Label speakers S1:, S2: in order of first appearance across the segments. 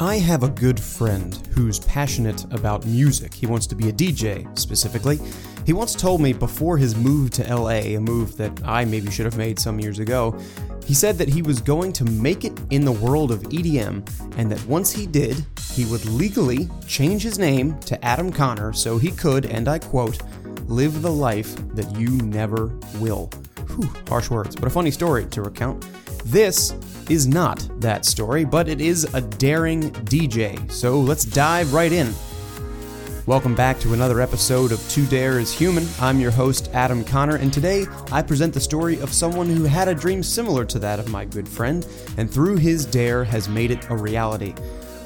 S1: I have a good friend who's passionate about music. He wants to be a DJ, specifically. He once told me before his move to LA, a move that I maybe should have made some years ago, he said that he was going to make it in the world of EDM, and that once he did, he would legally change his name to Adam Connor so he could, and I quote, live the life that you never will. Whew, harsh words, but a funny story to recount. This is not that story, but it is a daring DJ, so let's dive right in. Welcome back to another episode of To Dare is Human. I'm your host, Adam Connor, and today I present the story of someone who had a dream similar to that of my good friend, and through his dare has made it a reality.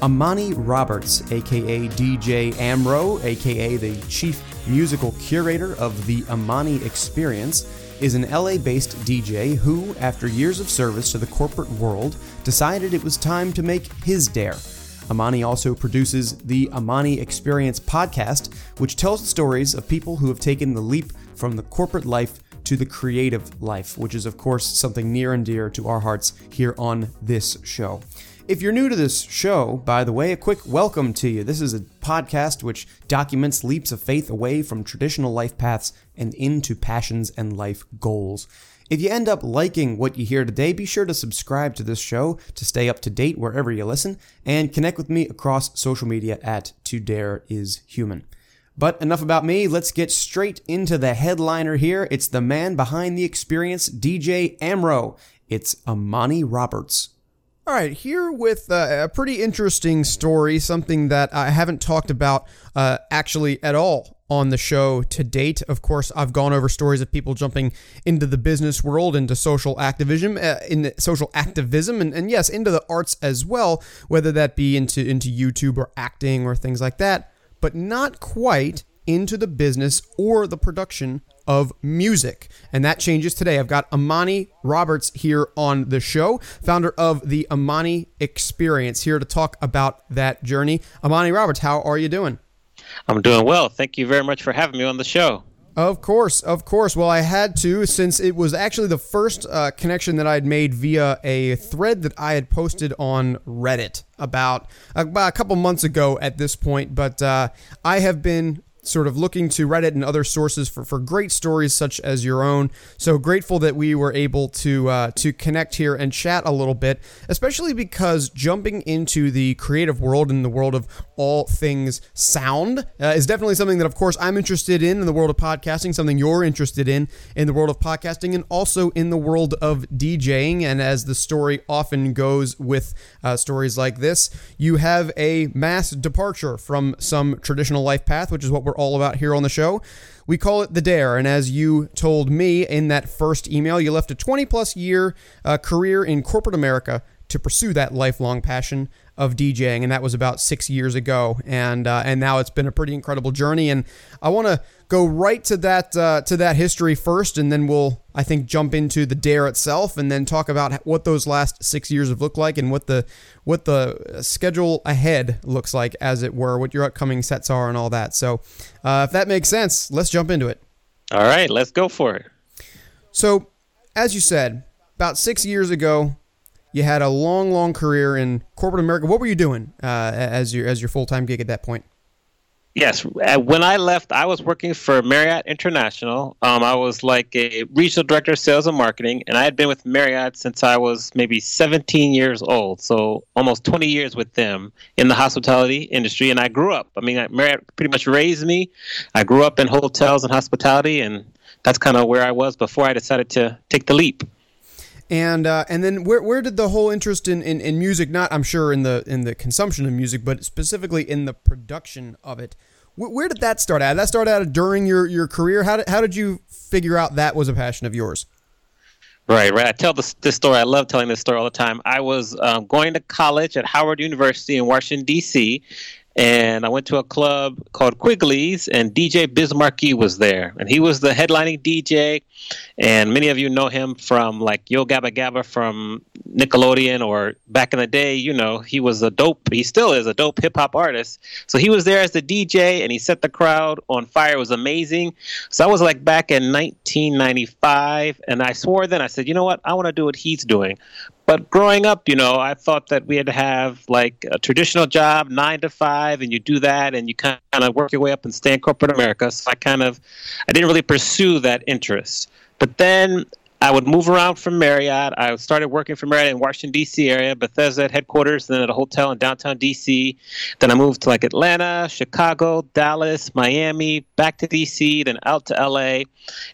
S1: Amani Roberts, aka DJ Amro, aka the chief musical curator of the Amani Experience, is an LA based DJ who, after years of service to the corporate world, decided it was time to make his dare. Amani also produces the Amani Experience podcast, which tells the stories of people who have taken the leap from the corporate life to the creative life, which is, of course, something near and dear to our hearts here on this show. If you're new to this show, by the way, a quick welcome to you. This is a podcast which documents leaps of faith away from traditional life paths and into passions and life goals. If you end up liking what you hear today, be sure to subscribe to this show to stay up to date wherever you listen and connect with me across social media at To Dare Is Human. But enough about me, let's get straight into the headliner here. It's the man behind the experience, DJ Amro. It's Amani Roberts. All right, here with uh, a pretty interesting story, something that I haven't talked about uh, actually at all on the show to date. Of course, I've gone over stories of people jumping into the business world, into social activism, uh, in social activism, and, and yes, into the arts as well, whether that be into into YouTube or acting or things like that, but not quite into the business or the production of music. And that changes today. I've got Amani Roberts here on the show, founder of the Amani Experience, here to talk about that journey. Amani Roberts, how are you doing?
S2: I'm doing well. Thank you very much for having me on the show.
S1: Of course, of course. Well, I had to since it was actually the first uh, connection that I'd made via a thread that I had posted on Reddit about, about a couple months ago at this point. But uh, I have been sort of looking to Reddit and other sources for, for great stories such as your own. So grateful that we were able to uh, to connect here and chat a little bit, especially because jumping into the creative world and the world of all things sound uh, is definitely something that, of course, I'm interested in in the world of podcasting. Something you're interested in in the world of podcasting, and also in the world of DJing. And as the story often goes with uh, stories like this, you have a mass departure from some traditional life path, which is what we're we're all about here on the show. We call it the Dare. And as you told me in that first email, you left a 20 plus year uh, career in corporate America to pursue that lifelong passion of DJing, and that was about six years ago. And uh, and now it's been a pretty incredible journey. And I want to go right to that uh, to that history first, and then we'll I think jump into the dare itself, and then talk about what those last six years have looked like, and what the what the schedule ahead looks like, as it were, what your upcoming sets are, and all that. So, uh, if that makes sense, let's jump into it.
S2: All right, let's go for it.
S1: So, as you said, about six years ago, you had a long, long career in corporate America. What were you doing uh, as your as your full time gig at that point?
S2: Yes, when I left, I was working for Marriott International. Um, I was like a regional director of sales and marketing, and I had been with Marriott since I was maybe 17 years old, so almost 20 years with them in the hospitality industry. And I grew up. I mean, Marriott pretty much raised me. I grew up in hotels and hospitality, and that's kind of where I was before I decided to take the leap
S1: and uh, and then where, where did the whole interest in, in, in music not I'm sure in the in the consumption of music but specifically in the production of it where, where did that start out that start out during your, your career how did, how did you figure out that was a passion of yours
S2: Right, right. I tell this, this story. I love telling this story all the time. I was um, going to college at Howard University in Washington, D.C., and I went to a club called Quigley's, and DJ Biz Markie was there, and he was the headlining DJ. And many of you know him from like Yo Gabba Gabba from Nickelodeon, or back in the day, you know, he was a dope. He still is a dope hip hop artist. So he was there as the DJ, and he set the crowd on fire. It was amazing. So I was like back in 1995, and I swore then I said, you know what, I want to do what he's doing. But growing up, you know, I thought that we had to have like a traditional job, nine to five, and you do that, and you kind of work your way up and stay in corporate America. So I kind of, I didn't really pursue that interest. But then I would move around from Marriott. I started working for Marriott in Washington D.C. area, Bethesda headquarters, then at a hotel in downtown D.C. Then I moved to like Atlanta, Chicago, Dallas, Miami, back to D.C., then out to L.A.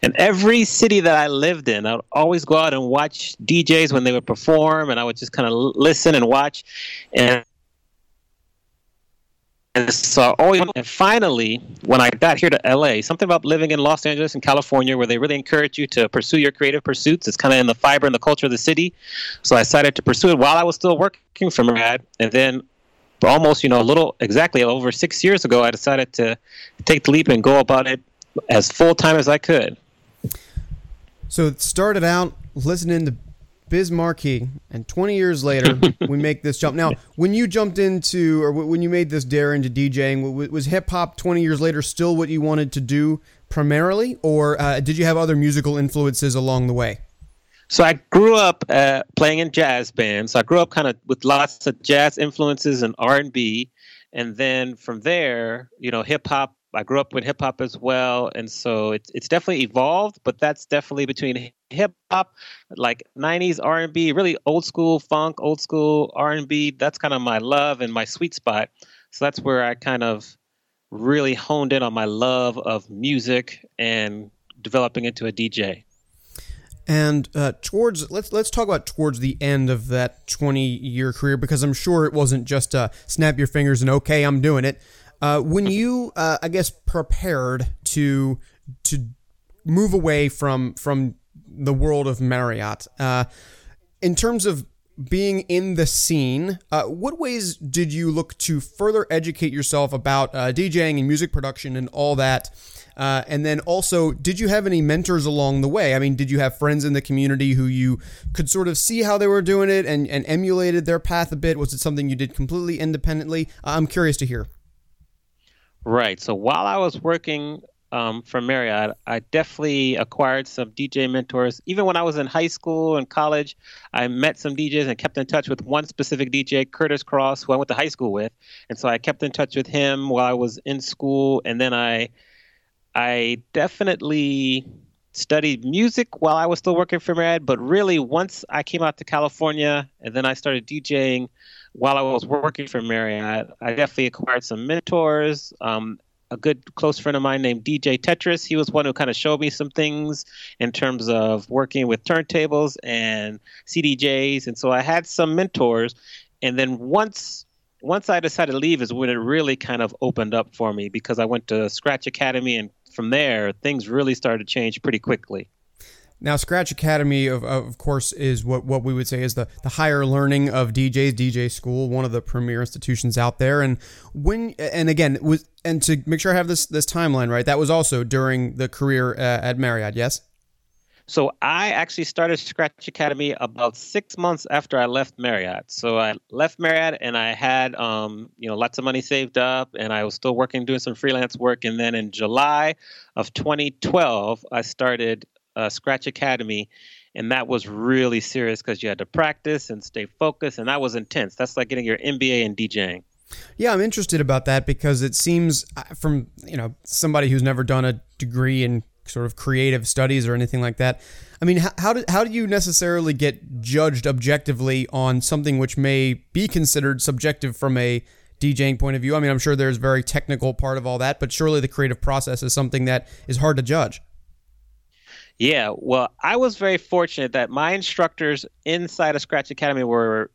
S2: And every city that I lived in, I would always go out and watch DJs when they would perform, and I would just kind of listen and watch. And and so oh, always, and finally, when I got here to LA, something about living in Los Angeles and California, where they really encourage you to pursue your creative pursuits, it's kind of in the fiber and the culture of the city. So I decided to pursue it while I was still working for Marriott, and then almost, you know, a little exactly over six years ago, I decided to take the leap and go about it as full time as I could.
S1: So it started out listening to Biz Markie, and 20 years later, we make this jump. Now, when you jumped into, or when you made this dare into DJing, was hip hop 20 years later still what you wanted to do primarily, or uh, did you have other musical influences along the way?
S2: So I grew up uh, playing in jazz bands. So I grew up kind of with lots of jazz influences and R and B, and then from there, you know, hip hop I grew up with hip hop as well, and so it's it's definitely evolved. But that's definitely between hip hop, like '90s R and B, really old school funk, old school R and B. That's kind of my love and my sweet spot. So that's where I kind of really honed in on my love of music and developing into a DJ.
S1: And uh, towards let's let's talk about towards the end of that 20 year career because I'm sure it wasn't just uh, snap your fingers and okay I'm doing it. Uh, when you, uh, I guess, prepared to to move away from from the world of Marriott, uh, in terms of being in the scene, uh, what ways did you look to further educate yourself about uh, DJing and music production and all that? Uh, and then also, did you have any mentors along the way? I mean, did you have friends in the community who you could sort of see how they were doing it and, and emulated their path a bit? Was it something you did completely independently? I'm curious to hear.
S2: Right. So while I was working um, for Marriott, I definitely acquired some DJ mentors. Even when I was in high school and college, I met some DJs and kept in touch with one specific DJ, Curtis Cross, who I went to high school with. And so I kept in touch with him while I was in school. And then I, I definitely studied music while I was still working for Marriott. But really, once I came out to California and then I started DJing while I was working for Marriott, I definitely acquired some mentors. Um, a good close friend of mine named DJ Tetris. He was one who kind of showed me some things in terms of working with turntables and CDJs, and so I had some mentors. And then once once I decided to leave is when it really kind of opened up for me because I went to Scratch Academy, and from there things really started to change pretty quickly.
S1: Now, Scratch Academy, of, of course, is what, what we would say is the, the higher learning of DJs, DJ School, one of the premier institutions out there. And when and again, was and to make sure I have this this timeline right, that was also during the career uh, at Marriott, yes.
S2: So I actually started Scratch Academy about six months after I left Marriott. So I left Marriott and I had um, you know lots of money saved up and I was still working doing some freelance work. And then in July of 2012, I started uh, Scratch Academy, and that was really serious because you had to practice and stay focused, and that was intense. That's like getting your MBA in DJing.
S1: Yeah, I'm interested about that because it seems uh, from you know somebody who's never done a degree in sort of creative studies or anything like that. I mean, how, how do how do you necessarily get judged objectively on something which may be considered subjective from a DJing point of view? I mean, I'm sure there's very technical part of all that, but surely the creative process is something that is hard to judge.
S2: Yeah, well, I was very fortunate that my instructors inside of Scratch Academy were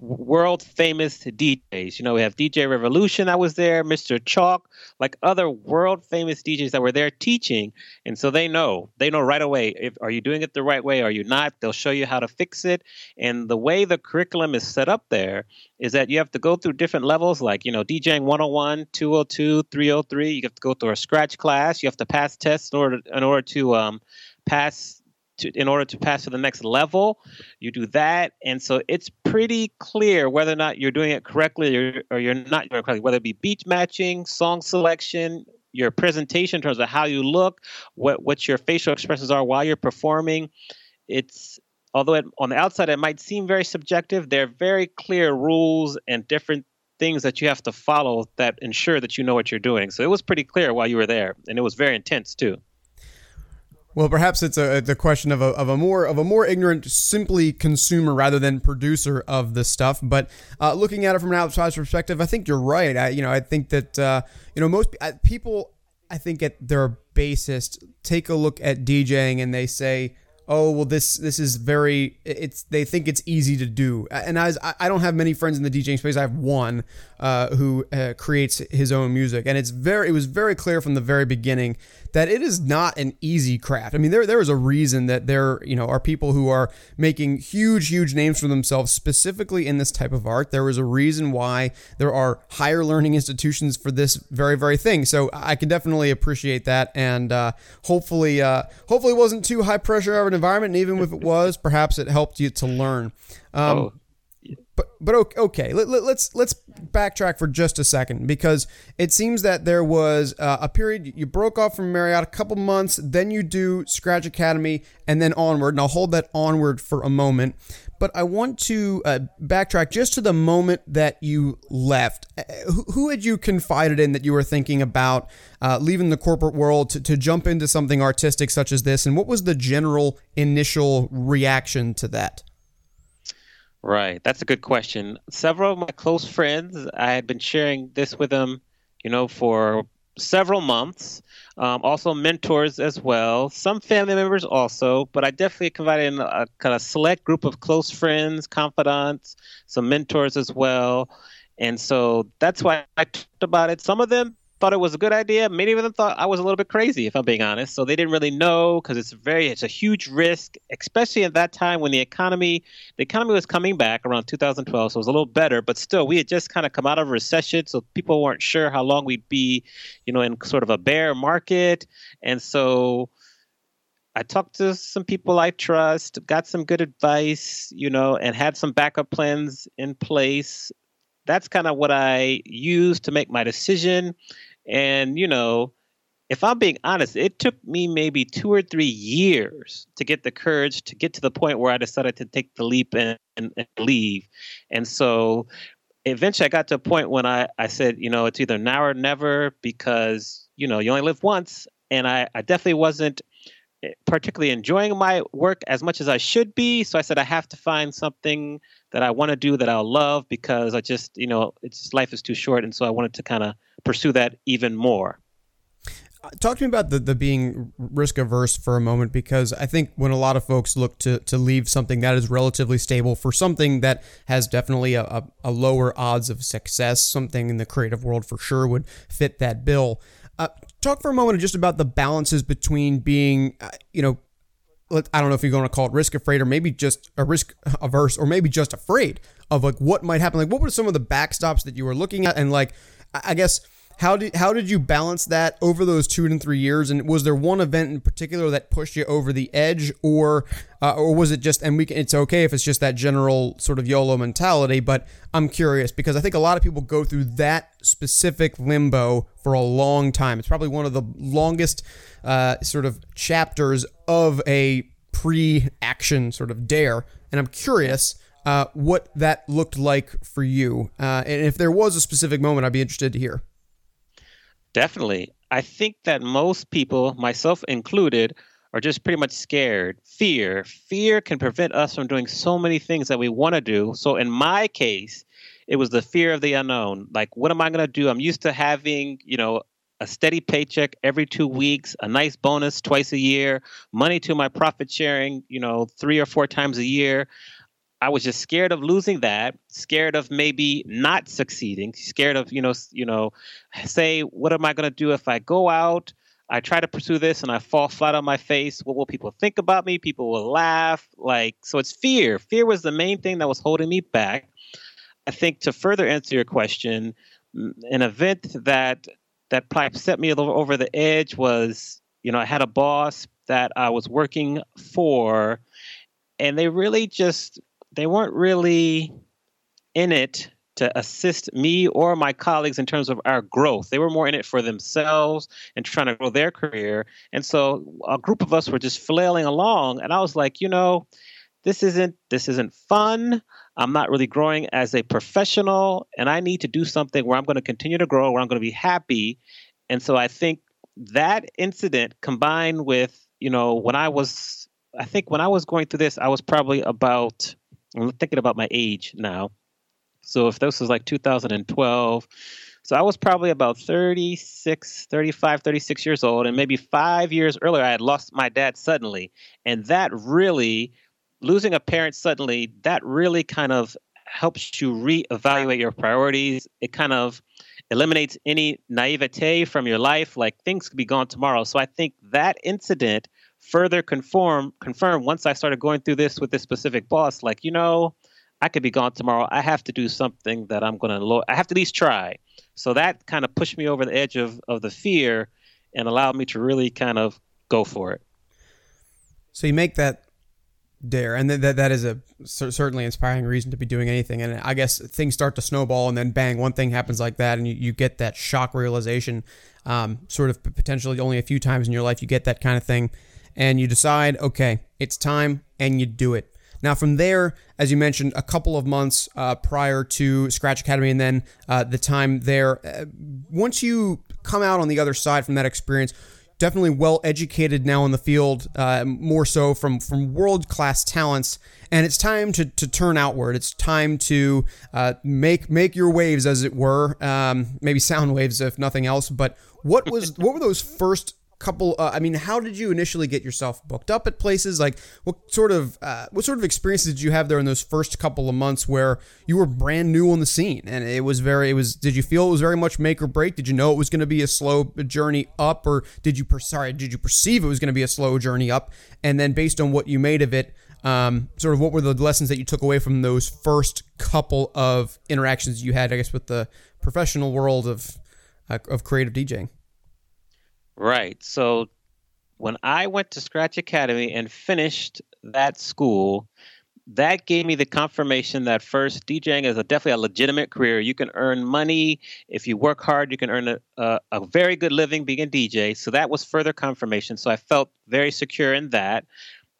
S2: world famous DJs. You know, we have DJ Revolution that was there, Mr. Choc, like other world famous DJs that were there teaching. And so they know, they know right away if are you doing it the right way, are you not? They'll show you how to fix it. And the way the curriculum is set up there is that you have to go through different levels like, you know, DJing 101, 202, 303. You have to go through a scratch class. You have to pass tests in order in order to um, pass to, in order to pass to the next level, you do that, and so it's pretty clear whether or not you're doing it correctly or, or you're not doing it correctly. Whether it be beat matching, song selection, your presentation in terms of how you look, what what your facial expressions are while you're performing, it's although it, on the outside it might seem very subjective, there are very clear rules and different things that you have to follow that ensure that you know what you're doing. So it was pretty clear while you were there, and it was very intense too.
S1: Well, perhaps it's a, a question of a, of a more of a more ignorant, simply consumer rather than producer of the stuff. But uh, looking at it from an outside perspective, I think you're right. I, you know, I think that uh, you know most people, I think at their basest, take a look at DJing and they say, oh well this this is very it's they think it's easy to do and as I, don't have many friends in the DJing space I have one uh, who uh, creates his own music and it's very it was very clear from the very beginning that it is not an easy craft. I mean there there is a reason that there you know are people who are making huge huge names for themselves specifically in this type of art. There is a reason why there are higher learning institutions for this very very thing. So I can definitely appreciate that. And uh, hopefully uh, hopefully it wasn't too high pressure of an environment. And even if it was perhaps it helped you to learn. Um, oh but but okay, Let, us let's, let's backtrack for just a second because it seems that there was uh, a period you broke off from Marriott a couple months, then you do Scratch Academy, and then onward. And I'll hold that onward for a moment. But I want to uh, backtrack just to the moment that you left. Uh, who, who, had you confided in that you were thinking about uh, leaving the corporate world to, to jump into something artistic such as this? And what was the general initial reaction to that?
S2: Right. That's a good question. Several of my close friends, I had been sharing this with them, you know, for several months. Um, also, mentors as well. Some family members also, but I definitely confided in a kind of select group of close friends, confidants, some mentors as well. And so that's why I talked about it. Some of them thought it was a good idea. Many of them thought I was a little bit crazy, if I'm being honest. So they didn't really know because it's very it's a huge risk, especially at that time when the economy the economy was coming back around 2012, so it was a little better. But still, we had just kind of come out of a recession, so people weren't sure how long we'd be, you know, in sort of a bear market, and so. I talked to some people I trust, got some good advice, you know, and had some backup plans in place. That's kind of what I used to make my decision. And, you know, if I'm being honest, it took me maybe two or three years to get the courage to get to the point where I decided to take the leap and, and, and leave. And so eventually I got to a point when I, I said, you know, it's either now or never because, you know, you only live once. And I, I definitely wasn't eh, particularly enjoying my work as much as I should be. So I said, I have to find something that I want to do that I'll love because I just, you know, it's life is too short. And so I wanted to kind of pursue that even more.
S1: Uh, talk to me about the, the being risk averse for a moment because I think when a lot of folks look to, to leave something that is relatively stable for something that has definitely a, a, a lower odds of success, something in the creative world for sure would fit that bill. Uh, talk for a moment just about the balances between being, uh, you know, I don't know if you're going to call it risk afraid or maybe just a risk averse or maybe just afraid of like what might happen. Like, what were some of the backstops that you were looking at? And like, I guess how did how did you balance that over those two and three years? And was there one event in particular that pushed you over the edge, or uh, or was it just? And we can, it's okay if it's just that general sort of YOLO mentality. But I'm curious because I think a lot of people go through that specific limbo for a long time. It's probably one of the longest uh, sort of chapters of a pre-action sort of dare. And I'm curious. Uh, what that looked like for you, uh, and if there was a specific moment, I'd be interested to hear.
S2: Definitely. I think that most people, myself included, are just pretty much scared. Fear. Fear can prevent us from doing so many things that we want to do. So in my case, it was the fear of the unknown. Like, what am I going to do? I'm used to having, you know, a steady paycheck every two weeks, a nice bonus twice a year, money to my profit sharing, you know, three or four times a year. I was just scared of losing that, scared of maybe not succeeding, scared of, you know, you know, say, what am I going to do if I go out? I try to pursue this and I fall flat on my face. What will people think about me? People will laugh. Like, so it's fear. Fear was the main thing that was holding me back. I think to further answer your question, an event that that probably set me over the edge was, you know, I had a boss that I was working for, and they really just they weren't really in it to assist me or my colleagues in terms of our growth. They were more in it for themselves and trying to grow their career. And so a group of us were just flailing along. And I was like, you know, this isn't this isn't fun. I'm not really growing as a professional, and I need to do something where I'm going to continue to grow, where I'm going to be happy. And so I think that incident combined with you know when I was I think when I was going through this, I was probably about I'm thinking about my age now. So if this was like 2012, so I was probably about 36, 35, 36 years old. And maybe five years earlier, I had lost my dad suddenly. And that really, losing a parent suddenly, that really kind of helps you reevaluate your priorities. It kind of eliminates any naivete from your life. Like things could be gone tomorrow. So I think that incident further confirm confirm once I started going through this with this specific boss, like, you know, I could be gone tomorrow. I have to do something that I'm gonna lo- I have to at least try. So that kind of pushed me over the edge of, of the fear and allowed me to really kind of go for it.
S1: So you make that dare, and that that is a certainly inspiring reason to be doing anything. And I guess things start to snowball, and then bang, one thing happens like that, and you, you get that shock realization. Um, sort of potentially only a few times in your life you get that kind of thing, and you decide, okay, it's time, and you do it. Now, from there, as you mentioned, a couple of months uh, prior to Scratch Academy, and then uh, the time there, uh, once you come out on the other side from that experience, definitely well educated now in the field, uh, more so from from world class talents. And it's time to, to turn outward. It's time to uh, make make your waves, as it were, um, maybe sound waves if nothing else. But what was what were those first couple uh, i mean how did you initially get yourself booked up at places? Like what sort of uh, what sort of experiences did you have there in those first couple of months where you were brand new on the scene? And it was very it was did you feel it was very much make or break? Did you know it was going to be a slow journey up or did you per- sorry did you perceive it was going to be a slow journey up? And then based on what you made of it um, sort of what were the lessons that you took away from those first couple of interactions you had i guess with the professional world of uh, of creative djing
S2: Right. So when I went to Scratch Academy and finished that school, that gave me the confirmation that first DJing is a definitely a legitimate career. You can earn money if you work hard. You can earn a, a, a, very good living being a DJ. So that was further confirmation. So I felt very secure in that.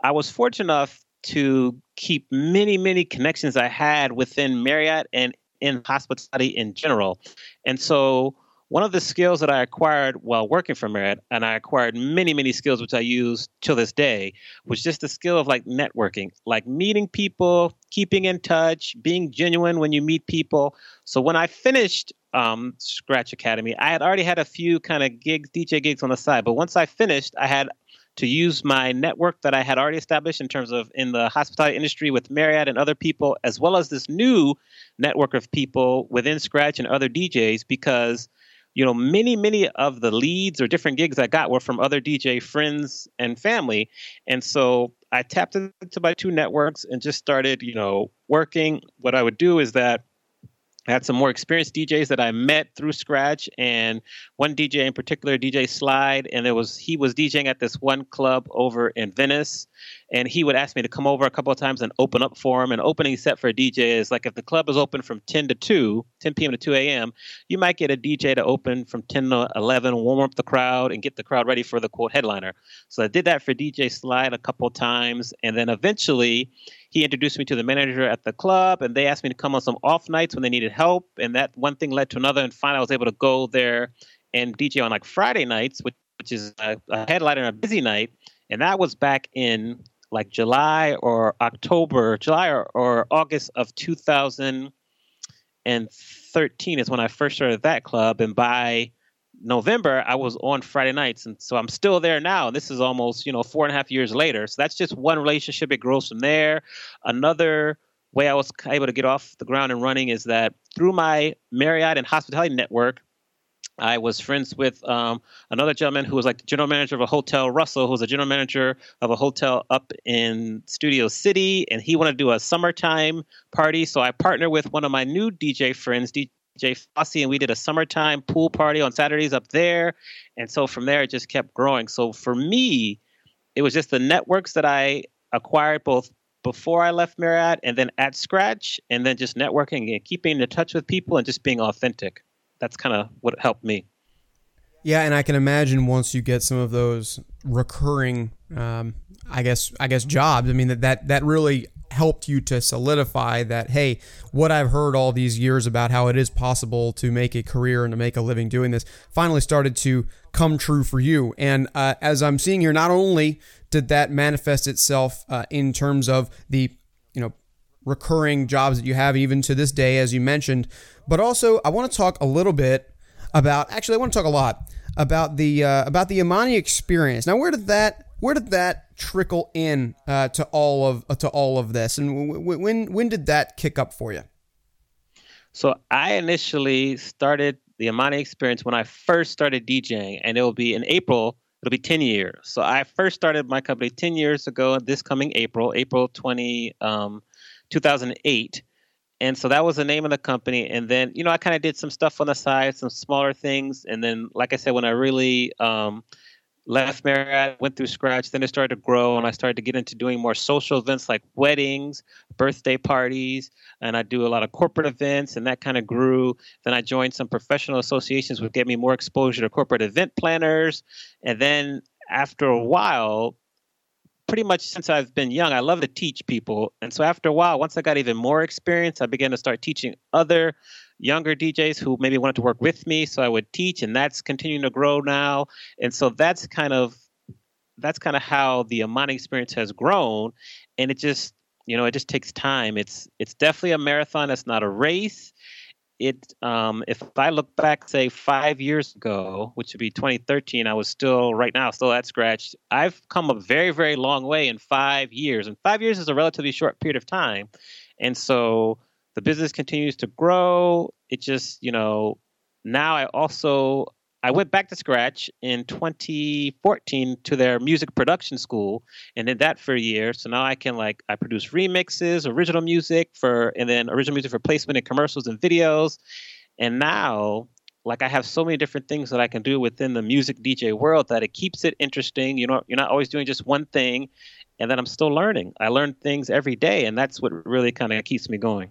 S2: I was fortunate enough to keep many, many connections I had within Marriott and in hospitality in general. And so one of the skills that I acquired while working for Marriott, and I acquired many, many skills which I use till this day, was just the skill of like networking, like meeting people, keeping in touch, being genuine when you meet people. So when I finished um, Scratch Academy, I had already had a few kind of gigs, DJ gigs on the side. But once I finished, I had to use my network that I had already established in terms of in the hospitality industry with Marriott and other people, as well as this new network of people within Scratch and other DJs, because you know, many, many of the leads or different gigs I got were from other DJ friends and family. And so I tapped into my two networks and just started, you know, working. What I would do is that I had some more experienced DJs that I met through Scratch, and one DJ in particular, DJ Slide, and it was he was DJing at this one club over in Venice, and he would ask me to come over a couple of times and open up for him. An opening set for a DJ is like if the club is open from 10 to 2, 10 p.m. to 2 a.m., you might get a DJ to open from 10 to 11, warm up the crowd, and get the crowd ready for the quote headliner. So I did that for DJ Slide a couple of times, and then eventually he introduced me to the manager at the club, and they asked me to come on some off nights when they needed help. And that one thing led to another, and finally I was able to go there and DJ on like Friday nights, which, which is a, a headliner on a busy night. And that was back in like July or October, July or, or August of 2013 is when I first started that club. And by November, I was on Friday nights, and so I'm still there now. And this is almost you know four and a half years later. So that's just one relationship. It grows from there. Another way I was able to get off the ground and running is that through my Marriott and hospitality network, I was friends with um, another gentleman who was like the general manager of a hotel, Russell, who was a general manager of a hotel up in Studio City, and he wanted to do a summertime party. So I partnered with one of my new DJ friends, DJ Fossey, and we did a summertime pool party on Saturdays up there. And so from there, it just kept growing. So for me, it was just the networks that I acquired both before I left Marriott and then at Scratch, and then just networking and keeping in touch with people and just being authentic. That's kind of what helped me.
S1: Yeah, and I can imagine once you get some of those recurring, um, I guess, I guess jobs. I mean that that that really helped you to solidify that hey what i've heard all these years about how it is possible to make a career and to make a living doing this finally started to come true for you and uh, as i'm seeing here not only did that manifest itself uh, in terms of the recurring jobs that you have even to this day as you mentioned but also i want to talk a little bit about actually i want to talk a lot about the uh, about the Amani experience. Now, where did that where did that trickle in uh, to all of uh, to all of this, and w- when when did that kick up for you?
S2: So I initially started the Amani experience when I first started DJing, and it will be in April. It'll be 10 years. So I first started my company 10 years ago. This coming April, April 20, um, 2008 and so that was the name of the company. And then you know i kind of did some stuff on the side some smaller things. And then like i said when i really um, left marriott went through scratch then it started to grow. And i started to get into doing more social events like weddings birthday parties. And i do a lot of corporate events and that kind of grew. Then i joined some professional associations which gave me more exposure to corporate event planners. And then after a while pretty much since I've been young, I love to teach people. And so after a while, once I got even more experience, I began to start teaching other younger DJs who maybe wanted to work with me. So I would teach, and that's continuing to grow now. And so that's kind of that's kind of how the Amani experience has grown. And it just you know it just takes time. It's it's definitely a marathon. It's not a race it um, if I look back, say five years ago, which would be 2013, I was still right now still at scratch. I've come a very very long way in five years, and five years is a relatively short period of time, and so the business continues to grow. It just you know now I also I went back to scratch in 2014 to their music production school and did that for a year. So now I can like I produce remixes, original music for and then original music for placement in commercials and videos. And now like I have so many different things that I can do within the music DJ world that it keeps it interesting. You know, you're not always doing just one thing and then I'm still learning. I learn things every day and that's what really kind of keeps me going.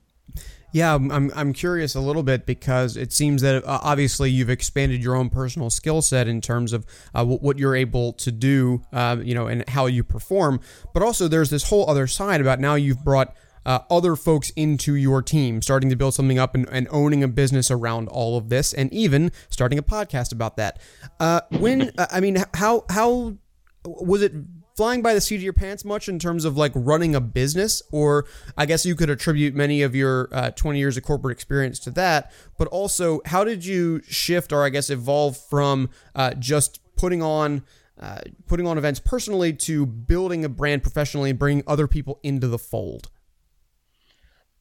S1: Yeah, I'm, I'm curious a little bit because it seems that uh, obviously you've expanded your own personal skill set in terms of uh, what you're able to do, uh, you know, and how you perform. But also, there's this whole other side about now you've brought uh, other folks into your team, starting to build something up and, and, owning a business around all of this, and even starting a podcast about that. Uh, when uh, I mean, how how was it flying by the seat of your pants much in terms of like running a business, or I guess you could attribute many of your uh, 20 years of corporate experience to that. But also, how did you shift, or I guess evolve from uh, just putting on uh, putting on events personally to building a brand professionally and bringing other people into the fold?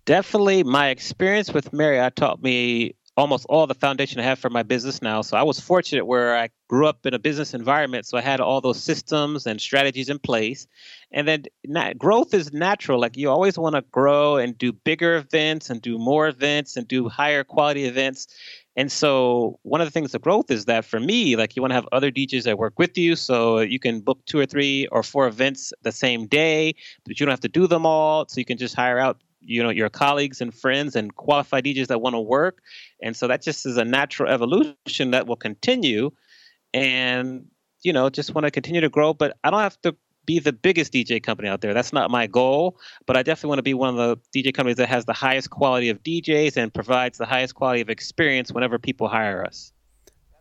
S2: Definitely, my experience with Marriott taught me almost all the foundation I have for my business now. So I was fortunate where I grew up in a business environment, so I had all those systems and strategies in place. And then growth is natural. Like you always want to grow and do bigger events and do more events and do higher quality events. And so one of the things of growth is that for me, like you want to have other DJs that work with you, so you can book two or three or four events the same day, but you don't have to do them all. So you can just hire out you know your colleagues and friends and qualified DJs that want to work, and so that just is a natural evolution that will continue, and you know just want to continue to grow. But I don't have to be the biggest DJ company out there. That's not my goal, but I definitely want to be one of the DJ companies that has the highest quality of DJs and provides the highest quality of experience whenever people hire us.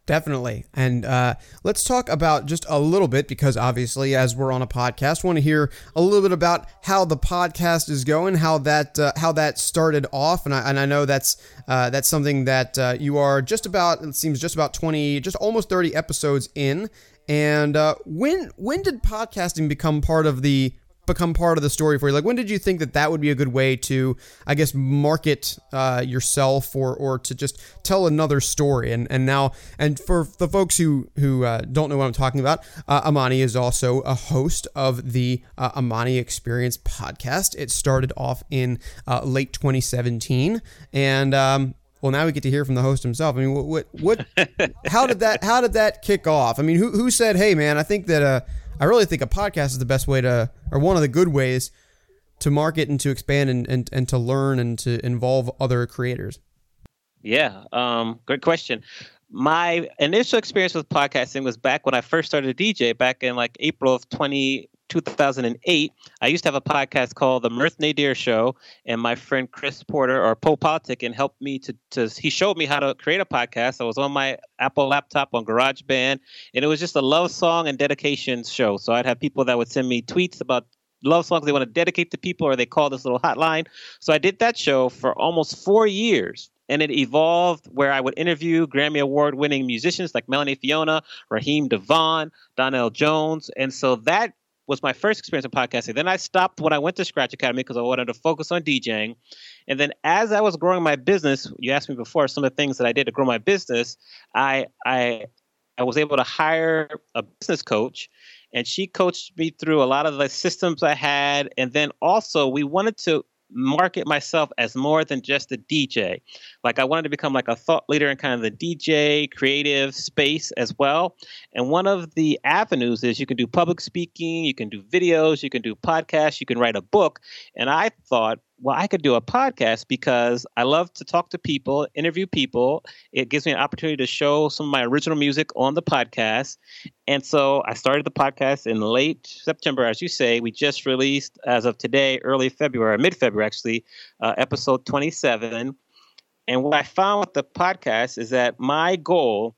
S1: Definitely. And uh, let's talk about just a little bit because obviously, as we're on a podcast, want to hear a little bit about how the podcast is going, how that uh, how that started off, and I, and I know that's uh, that's something that uh, you are just about. It seems just about twenty, just almost thirty episodes in. And uh, when when did podcasting become part of the become part of the story for you? Like, when did you think that that would be a good way to, I guess, market uh, yourself or or to just tell another story? And and now, and for the folks who who uh, don't know what I'm talking about, uh, Amani is also a host of the uh, Amani Experience podcast. It started off in uh, late 2017, and um, well, now we get to hear from the host himself. I mean, what, what, what how did that, how did that kick off? I mean, who, who said, "Hey, man, I think that, uh, I really think a podcast is the best way to, or one of the good ways to market and to expand and, and, and to learn and to involve other creators?
S2: Yeah, um, good question. my initial experience with podcasting was back when I first started DJ back in like April of 20, 2008. I used to have a podcast called The Mirth Nadir Show, and my friend Chris Porter or Poe Politic and helped me to, to he showed me how to create a podcast. I was on my Apple laptop on GarageBand, and it was just a love song and dedication show. So I'd have people that would send me tweets about love songs they want to dedicate to people, or they call this little hotline. So I did that show for almost four years and it evolved where I would interview Grammy Award winning musicians like Melanie Fiona, Raheem DeVaughn, Donell Jones. And so that was my first experience in podcasting. Then I stopped when I went to Scratch Academy because I wanted to focus on DJing. And then as I was growing my business, you asked me before some of the things that I did to grow my business, I I I was able to hire a business coach and she coached me through a lot of the systems I had. And then also we wanted to market myself as more than just a DJ. Like I wanted to become like a thought leader in kind of the DJ creative space as well. And one of the avenues is you can do public speaking, you can do videos, you can do podcasts, you can write a book. And I thought well, I could do a podcast because I love to talk to people, interview people. It gives me an opportunity to show some of my original music on the podcast. And so I started the podcast in late September, as you say. We just released, as of today, early February, mid February actually, uh, episode 27. And what I found with the podcast is that my goal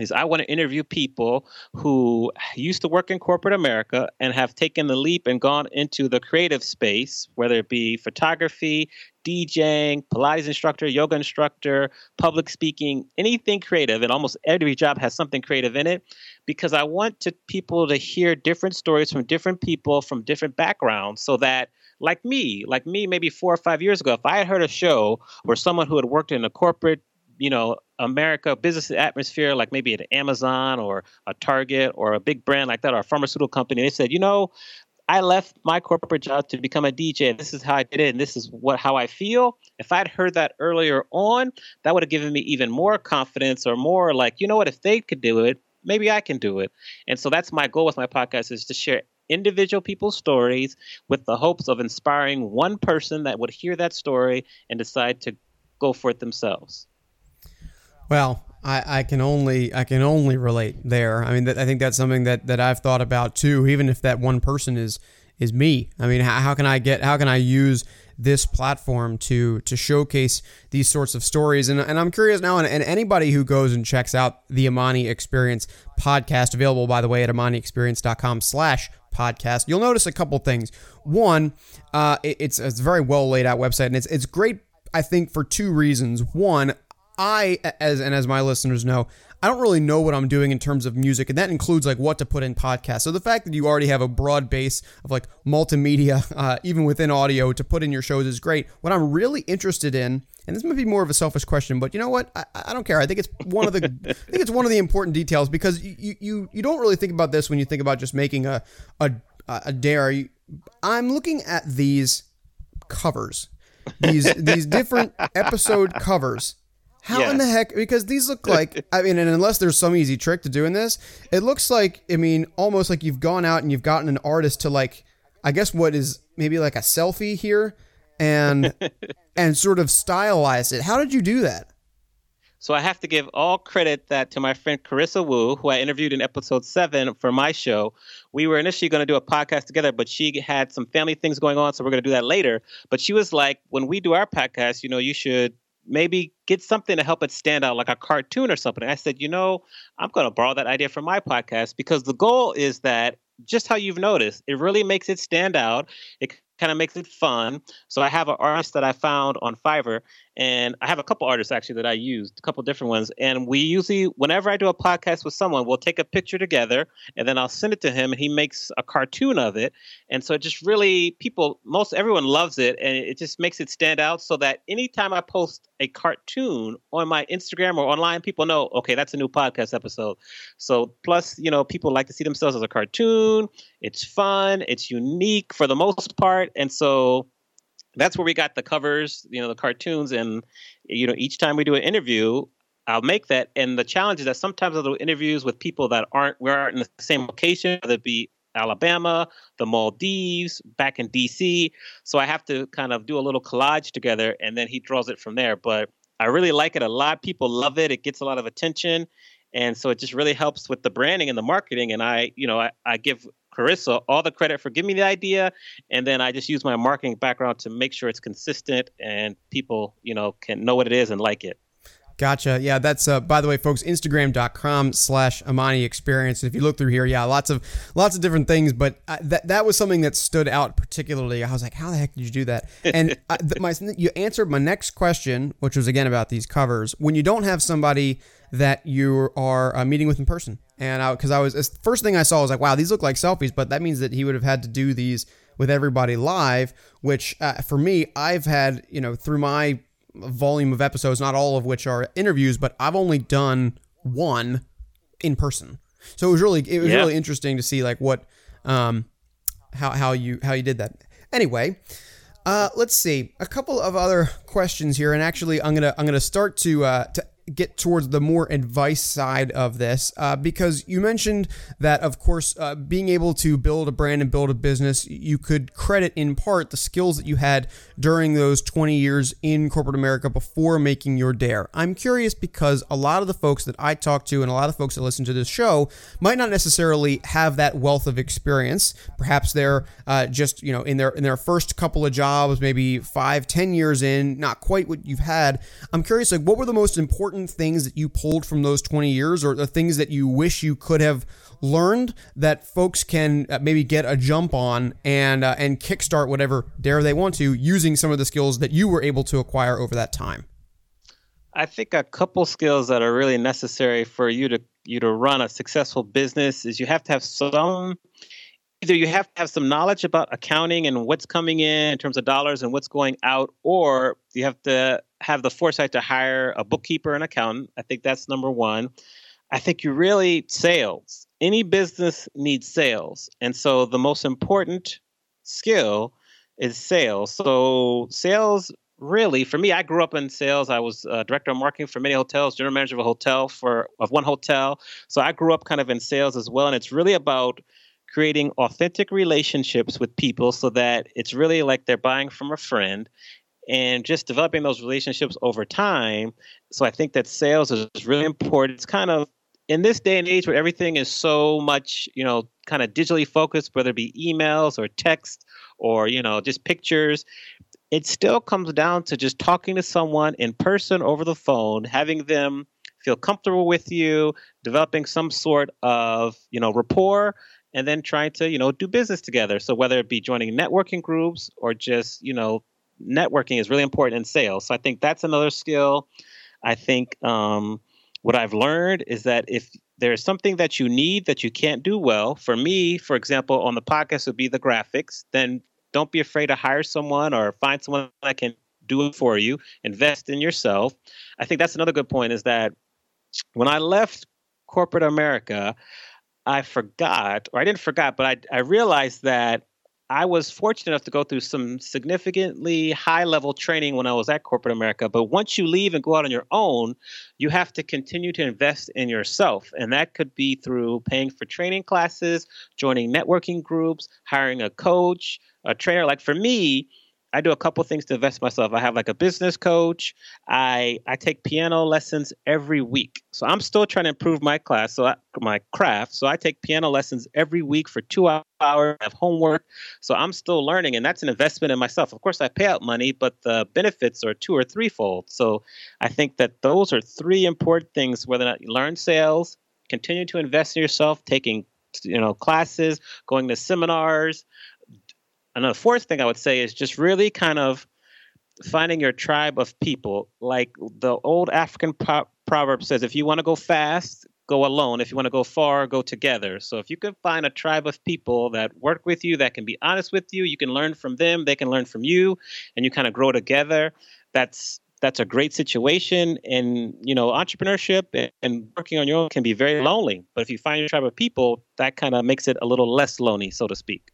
S2: is I want to interview people who used to work in corporate America and have taken the leap and gone into the creative space, whether it be photography, DJing, Pilates instructor, yoga instructor, public speaking, anything creative. And almost every job has something creative in it because I want to people to hear different stories from different people from different backgrounds so that like me, like me maybe four or five years ago, if I had heard a show where someone who had worked in a corporate you know America business atmosphere, like maybe at Amazon or a Target or a big brand like that, or a pharmaceutical company, they said, you know, I left my corporate job to become a DJ. This is how I did it, and this is what how I feel. If I'd heard that earlier on, that would have given me even more confidence or more like, you know what, if they could do it, maybe I can do it. And so that's my goal with my podcast is to share individual people's stories with the hopes of inspiring one person that would hear that story and decide to go for it themselves.
S1: Well, I, I can only I can only relate there. I mean, that, I think that's something that, that I've thought about too. Even if that one person is is me. I mean, how, how can I get how can I use this platform to to showcase these sorts of stories? And, and I'm curious now, and, and anybody who goes and checks out the Amani Experience podcast, available by the way at amaniexperience.com slash podcast, you'll notice a couple things. One, uh, it, it's it's a very well laid out website, and it's it's great. I think for two reasons. One, I, as and as my listeners know, I don't really know what I'm doing in terms of music, and that includes like what to put in podcasts. So the fact that you already have a broad base of like multimedia, uh, even within audio, to put in your shows is great. What I'm really interested in, and this might be more of a selfish question, but you know what? I, I don't care. I think it's one of the, I think it's one of the important details because you you you don't really think about this when you think about just making a a a dare. I'm looking at these covers, these these different episode covers how yes. in the heck? Because these look like, I mean, and unless there's some easy trick to doing this, it looks like, I mean, almost like you've gone out and you've gotten an artist to like, I guess what is maybe like a selfie here and, and sort of stylize it. How did you do that?
S2: So I have to give all credit that to my friend Carissa Wu, who I interviewed in episode seven for my show. We were initially going to do a podcast together, but she had some family things going on, so we're going to do that later. But she was like, when we do our podcast, you know, you should maybe get something to help it stand out, like a cartoon or something. I said, you know, I'm going to borrow that idea from my podcast because the goal is that just how you've noticed, it really makes it stand out. It kind of makes it fun. So I have an artist that I found on Fiverr, and I have a couple artists actually that I used, a couple different ones. And we usually, whenever I do a podcast with someone, we'll take a picture together, and then I'll send it to him, and he makes a cartoon of it. And so it just really, people, most everyone loves it, and it just makes it stand out. So that anytime I post a cartoon on my Instagram or online, people know, okay, that's a new podcast episode. So plus, you know, people like to see themselves as a cartoon. It's fun. It's unique for the most part, and so that's where we got the covers, you know, the cartoons, and you know, each time we do an interview, I'll make that. And the challenge is that sometimes I'll do interviews with people that aren't we aren't in the same location, whether it be Alabama, the Maldives, back in DC. So I have to kind of do a little collage together, and then he draws it from there. But I really like it a lot. People love it. It gets a lot of attention. And so it just really helps with the branding and the marketing. And I, you know, I, I give Carissa all the credit for giving me the idea. And then I just use my marketing background to make sure it's consistent and people, you know, can know what it is and like it.
S1: Gotcha. Yeah, that's uh, by the way, folks. Instagram.com slash Amani Experience. If you look through here, yeah, lots of lots of different things, but I, that that was something that stood out particularly. I was like, how the heck did you do that? And I, th- my you answered my next question, which was again about these covers. When you don't have somebody that you are uh, meeting with in person, and I, because I, I was first thing I saw was like, wow, these look like selfies, but that means that he would have had to do these with everybody live, which uh, for me, I've had you know through my volume of episodes, not all of which are interviews, but I've only done one in person. So it was really it was yeah. really interesting to see like what um how how you how you did that. Anyway, uh, let's see a couple of other questions here, and actually I'm gonna I'm gonna start to uh, to get towards the more advice side of this uh, because you mentioned that, of course, uh, being able to build a brand and build a business, you could credit in part the skills that you had during those 20 years in corporate America before making your dare. I'm curious because a lot of the folks that I talk to and a lot of folks that listen to this show might not necessarily have that wealth of experience. Perhaps they're uh, just you know in their in their first couple of jobs, maybe five, ten years in, not quite what you've had. I'm curious, like, what were the most important things that you pulled from those 20 years or the things that you wish you could have learned that folks can uh, maybe get a jump on and uh, and kickstart whatever dare they want to using some of the skills that you were able to acquire over that time?
S2: I think a couple skills that are really necessary for you to you to run a successful business is you have to have some either you have to have some knowledge about accounting and what's coming in in terms of dollars and what's going out, or you have to have the foresight to hire a bookkeeper and accountant. I think that's number one. I think you really sales. Any business needs sales. And so the most important skill is sales. So sales really for me i grew up in sales i was uh, director of marketing for many hotels general manager of a hotel for of one hotel so i grew up kind of in sales as well and it's really about creating authentic relationships with people so that it's really like they're buying from a friend and just developing those relationships over time. So I think that sales is really important. It's kind of in this day and age where everything is so much, you know, kind of digitally focused, whether it be emails or text or, you know, just pictures, it still comes down to just talking to someone in person over the phone, having them feel comfortable with you, developing some sort of, you know, rapport and then trying to you know do business together so whether it be joining networking groups or just you know networking is really important in sales. So i think that's another skill. I think um, what i've learned is that if there's something that you need that you can't do well for me for example on the podcast would be the graphics then don't be afraid to hire someone or find someone that can do it for you. Invest in yourself. I think that's another good point is that when i left corporate america I forgot, or I didn't forget, but I, I realized that I was fortunate enough to go through some significantly high level training when I was at corporate America. But once you leave and go out on your own, you have to continue to invest in yourself. And that could be through paying for training classes, joining networking groups, hiring a coach, a trainer. Like for me, I do a couple things to invest myself. I have like a business coach. I I take piano lessons every week. So I'm still trying to improve my class, so I, my craft. So I take piano lessons every week for two hours. I have homework, so I'm still learning, and that's an investment in myself. Of course, I pay out money, but the benefits are two or threefold. So I think that those are three important things. Whether or not you learn sales, continue to invest in yourself, taking you know classes, going to seminars another fourth thing I would say is just really kind of finding your tribe of people. Like the old African pro- proverb says, if you want to go fast, go alone. If you want to go far, go together. So if you can find a tribe of people that work with you, that can be honest with you, you can learn from them, they can learn from you, and you kind of grow together. That's that's a great situation. And you know, entrepreneurship and working on your own can be very lonely. But if you find your tribe of people, that kind of makes it a little less lonely, so to speak.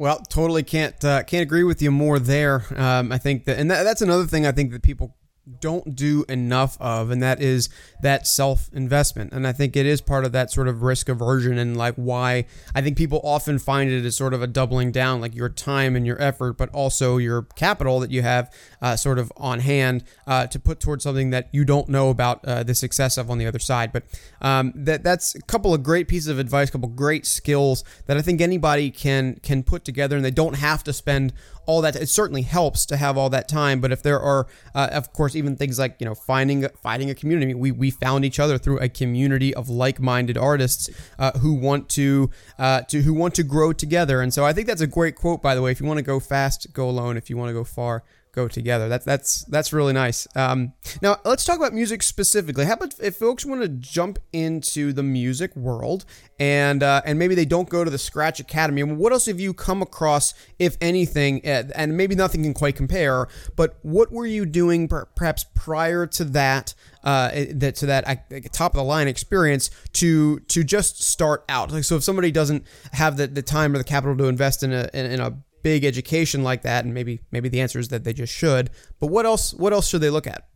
S1: Well, totally can't uh, can't agree with you more there. Um, I think that, and that, that's another thing I think that people don't do enough of, and that is that self investment. And I think it is part of that sort of risk aversion and like why I think people often find it as sort of a doubling down, like your time and your effort, but also your capital that you have uh, sort of on hand uh, to put towards something that you don't know about uh, the success of on the other side. But um, that that's a couple of great pieces of advice, a couple great skills that I think anybody can can put together, and they don't have to spend all that. It certainly helps to have all that time, but if there are, uh, of course, even things like you know finding finding a community. We we found each other through a community of like-minded artists uh, who want to uh, to who want to grow together, and so I think that's a great quote. By the way, if you want to go fast, go alone. If you want to go far, go together. That's that's that's really nice. Um, now let's talk about music specifically. How about if folks want to jump into the music world and uh, and maybe they don't go to the Scratch Academy? What else have you come across, if anything? Eh, and maybe nothing can quite compare. But what were you doing perhaps prior to that? Uh, eh, that to that uh, top of the line experience to to just start out. Like so, if somebody doesn't have the, the time or the capital to invest in a in, in a big education like that and maybe maybe the answer is that they just should. But what else what else should they look at?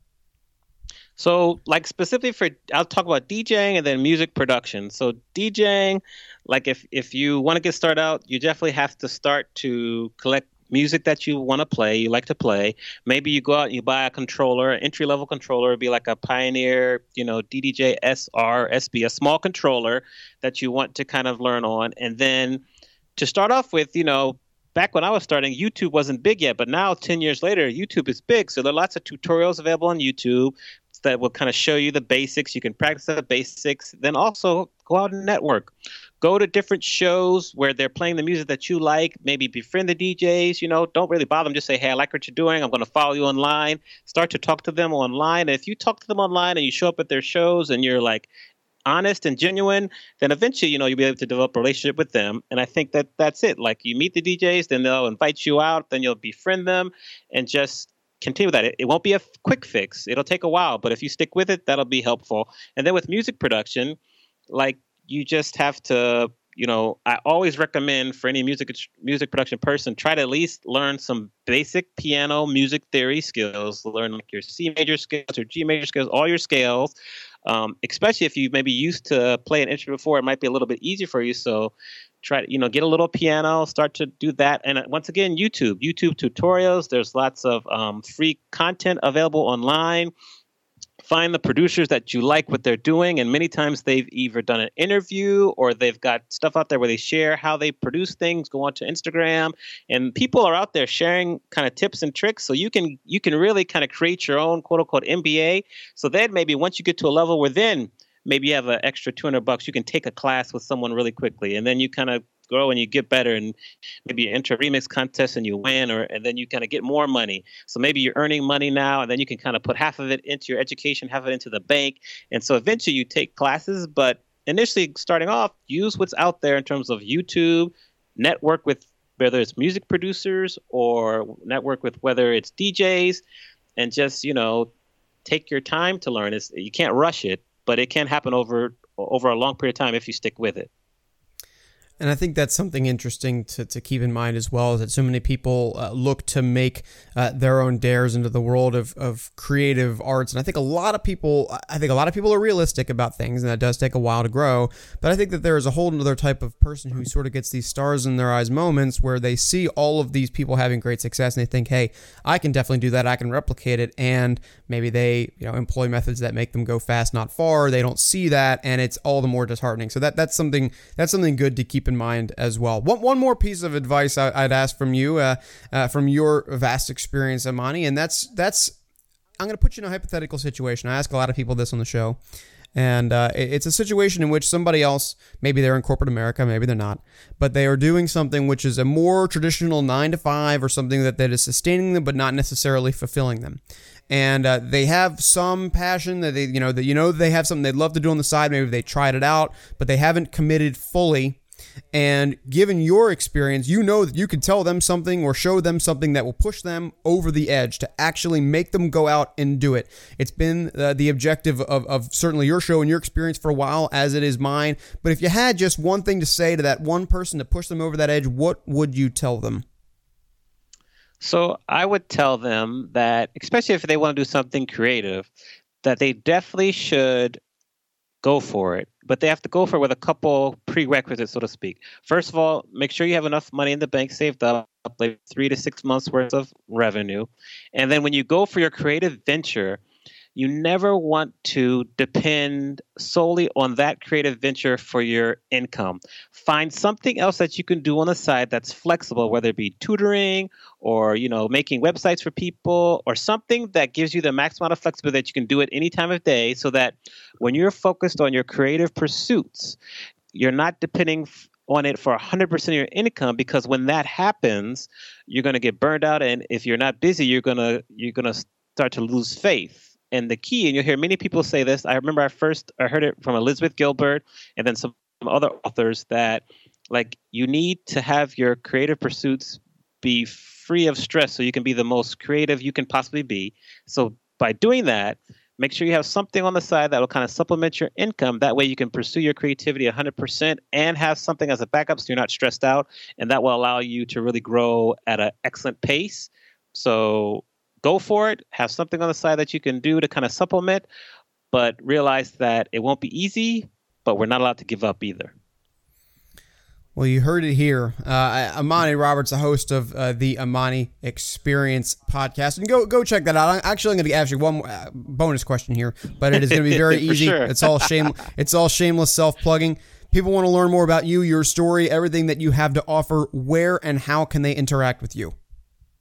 S2: So like specifically for i'll talk about djing and then music production. So djing like if if you want to get started out you definitely have to start to collect music that you want to play you like to play. Maybe you go out and you buy a controller an entry level controller It'd be like a pioneer you know ddj sr sb a small controller that you want to kind of learn on. And then to start off with you know back when I was starting, YouTube wasn't big yet, but now 10 years later, YouTube is big. So there are lots of tutorials available on YouTube that will kind of show you the basics. You can practice the basics. Then also go out and network. Go to different shows where they're playing the music that you like. Maybe befriend the DJs. You know, don't really bother them. Just say, hey, I like what you're doing. I'm going to follow you online. Start to talk to them online. And if you talk to them online and you show up at their shows and you're like honest and genuine, then eventually, you know, you'll be able to develop a relationship with them. And I think that that's it. Like you meet the DJs, then they'll invite you out, then you'll befriend them and just continue with that. It, it won't be a quick fix. It'll take a while, but if you stick with it, that'll be helpful. And then with music production, like you just have to you know, I always recommend for any music music production person try to at least learn some basic piano music theory skills. Learn like your C major scales or G major scales, all your scales, um, especially if you maybe used to play an instrument before, it might be a little bit easier for you. So try to, you know, get a little piano, start to do that. And uh, once again, YouTube, YouTube tutorials. There's lots of um, free content available online find the producers that you like what they're doing and many times they've either done an interview or they've got stuff out there where they share how they produce things go onto instagram and people are out there sharing kind of tips and tricks so you can you can really kind of create your own quote unquote mba so then maybe once you get to a level where then maybe you have an extra 200 bucks you can take a class with someone really quickly and then you kind of grow and you get better and maybe you enter a remix contest and you win or and then you kind of get more money. So maybe you're earning money now and then you can kind of put half of it into your education half of it into the bank. And so eventually you take classes but initially starting off use what's out there in terms of youtube network with whether it's music producers or network with whether it's djs and just you know take your time to learn. It's, you can't rush it but it can happen over over a long period of time if you stick with it
S1: and I think that's something interesting to, to keep in mind as well is that so many people uh, look to make uh, their own dares into the world of, of creative arts. And I think a lot of people, I think a lot of people are realistic about things and that does take a while to grow. But I think that there is a whole other type of person who sort of gets these stars in their eyes moments where they see all of these people having great success and they think, hey, I can definitely do that. I can replicate it. And maybe they, you know, employ methods that make them go fast, not far. They don't see that. And it's all the more disheartening. So that, that's something, that's something good to keep keep in mind as well. One, one more piece of advice I, would ask from you, uh, uh, from your vast experience, Amani, and that's that's I'm going to put you in a hypothetical situation. I ask a lot of people this on the show. And uh, it's a situation in which somebody else, maybe they're in corporate America, maybe they're not, but they are doing something which is a more traditional nine to five or something that, that is sustaining them but not necessarily fulfilling them and uh, they have some passion that they you know that you know they have something they'd love to do on the side maybe they tried it out but they haven't committed fully and given your experience, you know that you can tell them something or show them something that will push them over the edge to actually make them go out and do it. It's been uh, the objective of, of certainly your show and your experience for a while, as it is mine. But if you had just one thing to say to that one person to push them over that edge, what would you tell them?
S2: So I would tell them that, especially if they want to do something creative, that they definitely should go for it. But they have to go for it with a couple prerequisites, so to speak. First of all, make sure you have enough money in the bank saved up, like three to six months worth of revenue. And then when you go for your creative venture, you never want to depend solely on that creative venture for your income. Find something else that you can do on the side that's flexible, whether it be tutoring or you know making websites for people or something that gives you the maximum amount of flexibility that you can do it any time of day, so that when you're focused on your creative pursuits, you're not depending on it for 100% of your income because when that happens you're going to get burned out and if you're not busy you're going to you're going to start to lose faith and the key, and you'll hear many people say this. I remember I first I heard it from Elizabeth Gilbert and then some other authors that like you need to have your creative pursuits be free of stress so you can be the most creative you can possibly be. So by doing that, make sure you have something on the side that will kind of supplement your income. That way you can pursue your creativity 100% and have something as a backup so you're not stressed out. And that will allow you to really grow at an excellent pace. So go for it. Have something on the side that you can do to kind of supplement, but realize that it won't be easy, but we're not allowed to give up either.
S1: Well, you heard it here. Uh, Amani Roberts, the host of uh, the Amani Experience podcast, and go go check that out. I'm actually going to ask you one uh, bonus question here, but it is going to be very easy. Sure. It's all shame. It's all shameless self plugging. People want to learn more about you, your story, everything that you have to offer. Where and how can they interact with you?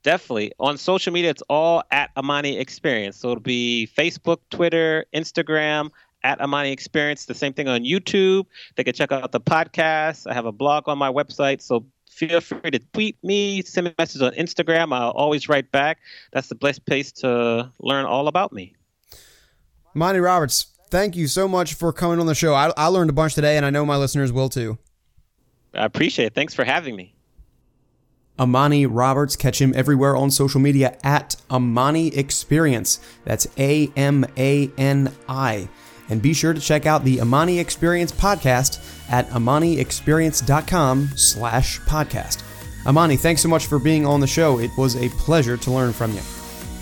S2: Definitely. On social media, it's all at Amani Experience. So it'll be Facebook, Twitter, Instagram, at Amani Experience. The same thing on YouTube. They can check out the podcast. I have a blog on my website. So feel free to tweet me, send me a message on Instagram. I'll always write back. That's the best place to learn all about me.
S1: Amani Roberts, thank you so much for coming on the show. I, I learned a bunch today, and I know my listeners will too.
S2: I appreciate it. Thanks for having me.
S1: Amani Roberts. Catch him everywhere on social media at Amani Experience. That's A M A N I. And be sure to check out the Amani Experience podcast at amaniexperience.com slash podcast. Amani, thanks so much for being on the show. It was a pleasure to learn from you.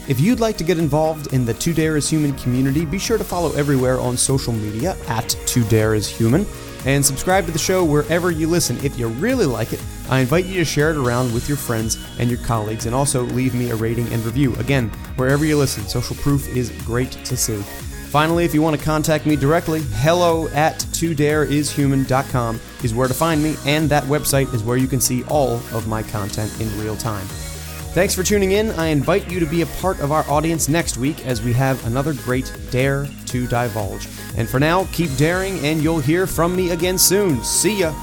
S1: If you'd like to get involved in the To Dare is Human community, be sure to follow everywhere on social media at To Dare is Human and subscribe to the show wherever you listen. If you really like it, I invite you to share it around with your friends and your colleagues and also leave me a rating and review. Again, wherever you listen, social proof is great to see. Finally, if you want to contact me directly, hello at todareishuman.com is where to find me, and that website is where you can see all of my content in real time. Thanks for tuning in. I invite you to be a part of our audience next week as we have another great Dare to Divulge. And for now, keep daring, and you'll hear from me again soon. See ya!